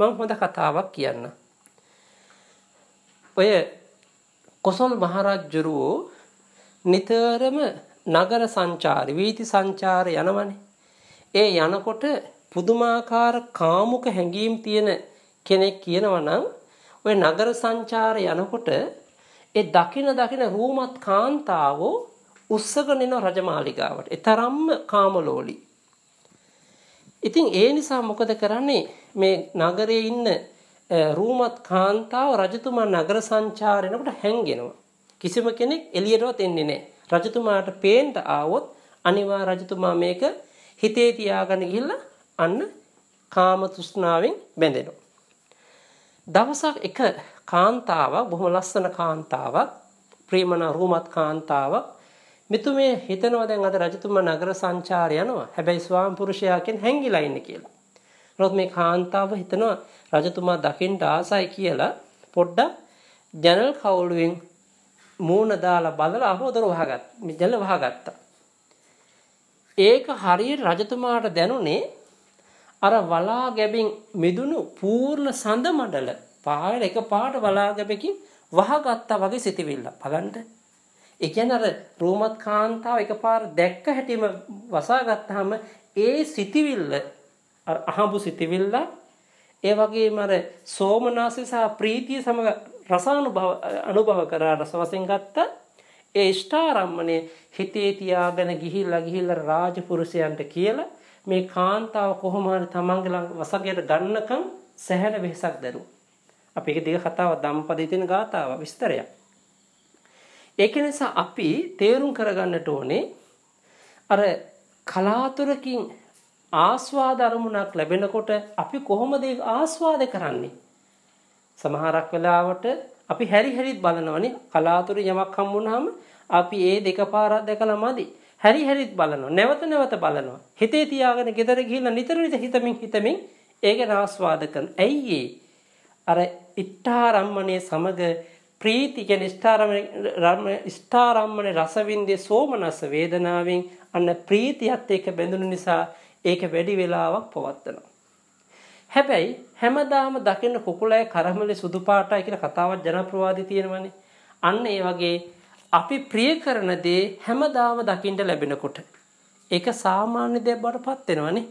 මම හොඳ කතාවක් කියන්න. ඔය කොසල් මහරජුරුවෝ නිතරම නගර සංචාරي වීති සංචාර යනවනේ. ඒ යනකොට පුදුමාකාර කාමුක හැඟීම් තියෙන කෙනෙක් කියනවා නම් ඔය නගර සංචාර යනකොට ඒ දකින දකින රූමත් කාන්තාවෝ උස්සගෙන එන රජමාලිගාවට. ඒ තරම්ම කාමලෝලි. ඉතින් ඒ නිසා මොකද කරන්නේ මේ නගරයේ ඉන්න රූමත් කාන්තාව රජතුමා නගර සංචාරයනකොට හැංගෙනවා. කිසිම කෙනෙක් එළියටවත් එන්නේ නැහැ. රජතුමාට පේන්න ආවොත් අනිවා රජතුමා මේක හිතේ තියාගෙන ගිහිල්ලා අන්න කාම තෘෂ්ණාවෙන් බැඳෙනවා. දවසක් එක කාන්තාවක් බොහොම ලස්සන කාන්තාවක් ප්‍රේමන රූමත් කාන්තාවක් මෙතුමේ හිතනවා දැන් අද රජතුමා නගර සංචාරය යනවා. හැබැයි ස්වාම පුරුෂයාගෙන් හැංගිලා ඉන්නේ කියලා. නමුත් මේ කාන්තාව හිතනවා රජතුමා දකින්න ආසයි කියලා පොඩ්ඩක් ජනල් කවුළුවෙන් මූණ දාලා බලලා අහෝදර වහගත්තා. මේ ජල වහගත්තා. ඒක හරියට රජතුමාට දැනුනේ අර වලා ගැබින් මිදුණු පූර්ණ සඳ මඩල පායල එක පාට වලා ගැබකින් වහගත්තා වගේ සිතවිල්ල. බලන්න. ඒ කියන්නේ අර රෝමත් කාන්තාව එකපාර දැක්ක හැටිම වසා ගත්තාම ඒ සිතවිල්ල අර අහඹු සිතවිල්ල ඒ වගේම අර සෝමනාසය සහ ප්‍රීතිය සමග රසානුභව අනුභව කරා රස වශයෙන් ගත්ත ඒ ඉෂ්ඨාරම්මණය හිතේ තියාගෙන ගිහිල්ලා ගිහිල්ලා රාජපුරුෂයන්ට කියලා මේ කාන්තාව කොහොම හරි තමන්ගේ ළඟ වසඟයට ගන්නකම් සැහැණ වෙහසක් දරුවා. අපි ඒක දිග කතාව ධම්පදේ තියෙන ගාතාව විස්තරයක්. ඒක නිසා අපි තේරුම් කරගන්නට ඕනේ අර කලාතුරකින් ආස්වාද අරමුණක් ලැබෙනකොට අපි කොහොමද ඒක ආස්වාද කරන්නේ? සමහරක් වෙලාවට අපි හැරි හැරිත් බලනවනේ කලාතුරකින් යමක් හම්බුනහම අපි ඒ දෙකපාරක් දැකලා මදි. හැරි හැරිත් බලනවා. නැවත නැවත බලනවා. හිතේ තියාගෙන ගෙදර ගිහිල්ලා නිතර නිතර හිතමින් හිතමින් ඒක ආස්වාද කරන. ඇයි අර ඉත්තාරම්මණය සමග ප්‍රීති කියන ස්ථාරම්මනේ රසවින්දේ සෝමනස වේදනාවෙන් අන්න ප්‍රීතියත් එක්ක බැඳුණු නිසා ඒක වැඩි වෙලාවක් පවත්වනවා. හැබැයි හැමදාම දකින්න කුකුලයි කරමලේ සුදු පාටයි කියන කතාවක් ජනප්‍රවාදී තියෙනවනේ. අන්න ඒ වගේ අපි ප්‍රිය කරන දේ හැමදාම දකින්න ලැබෙනකොට ඒක සාමාන්‍ය දෙයක් බවට පත් වෙනවනේ.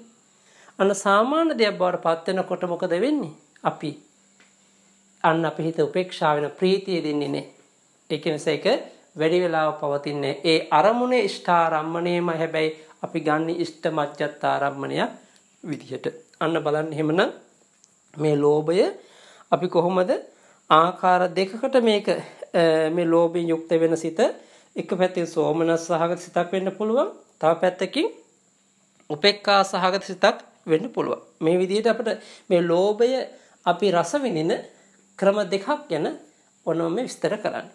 අන්න සාමාන්‍ය දෙයක් බවට පත් වෙනකොට මොකද වෙන්නේ? අපි අන්න අපි හිත උපේක්ෂා වෙන ප්‍රීතිය දෙන්නේ නැහැ. ඒක නිසා ඒක වැඩි වෙලාවක් පවතින්නේ ඒ අරමුණේ ඉෂ්ඨාරම්මණයම හැබැයි අපි ගන්න ඉෂ්ඨ මජ්ජත් ආරම්මණයක් විදිහට. අන්න බලන්න එහෙමනම් මේ ලෝභය අපි කොහොමද ආකාර දෙකකට මේක මේ ලෝභයෙන් යුක්ත වෙන සිත එක පැත්තෙන් සෝමනස් සහගත සිතක් වෙන්න පුළුවන්. තව පැත්තකින් උපේක්ඛා සහගත සිතක් වෙන්න පුළුවන්. මේ විදිහට අපිට මේ ලෝභය අපි රස විඳින ක්‍රම දෙකක් ගැන ඔනෝම විස්තර කරන්න.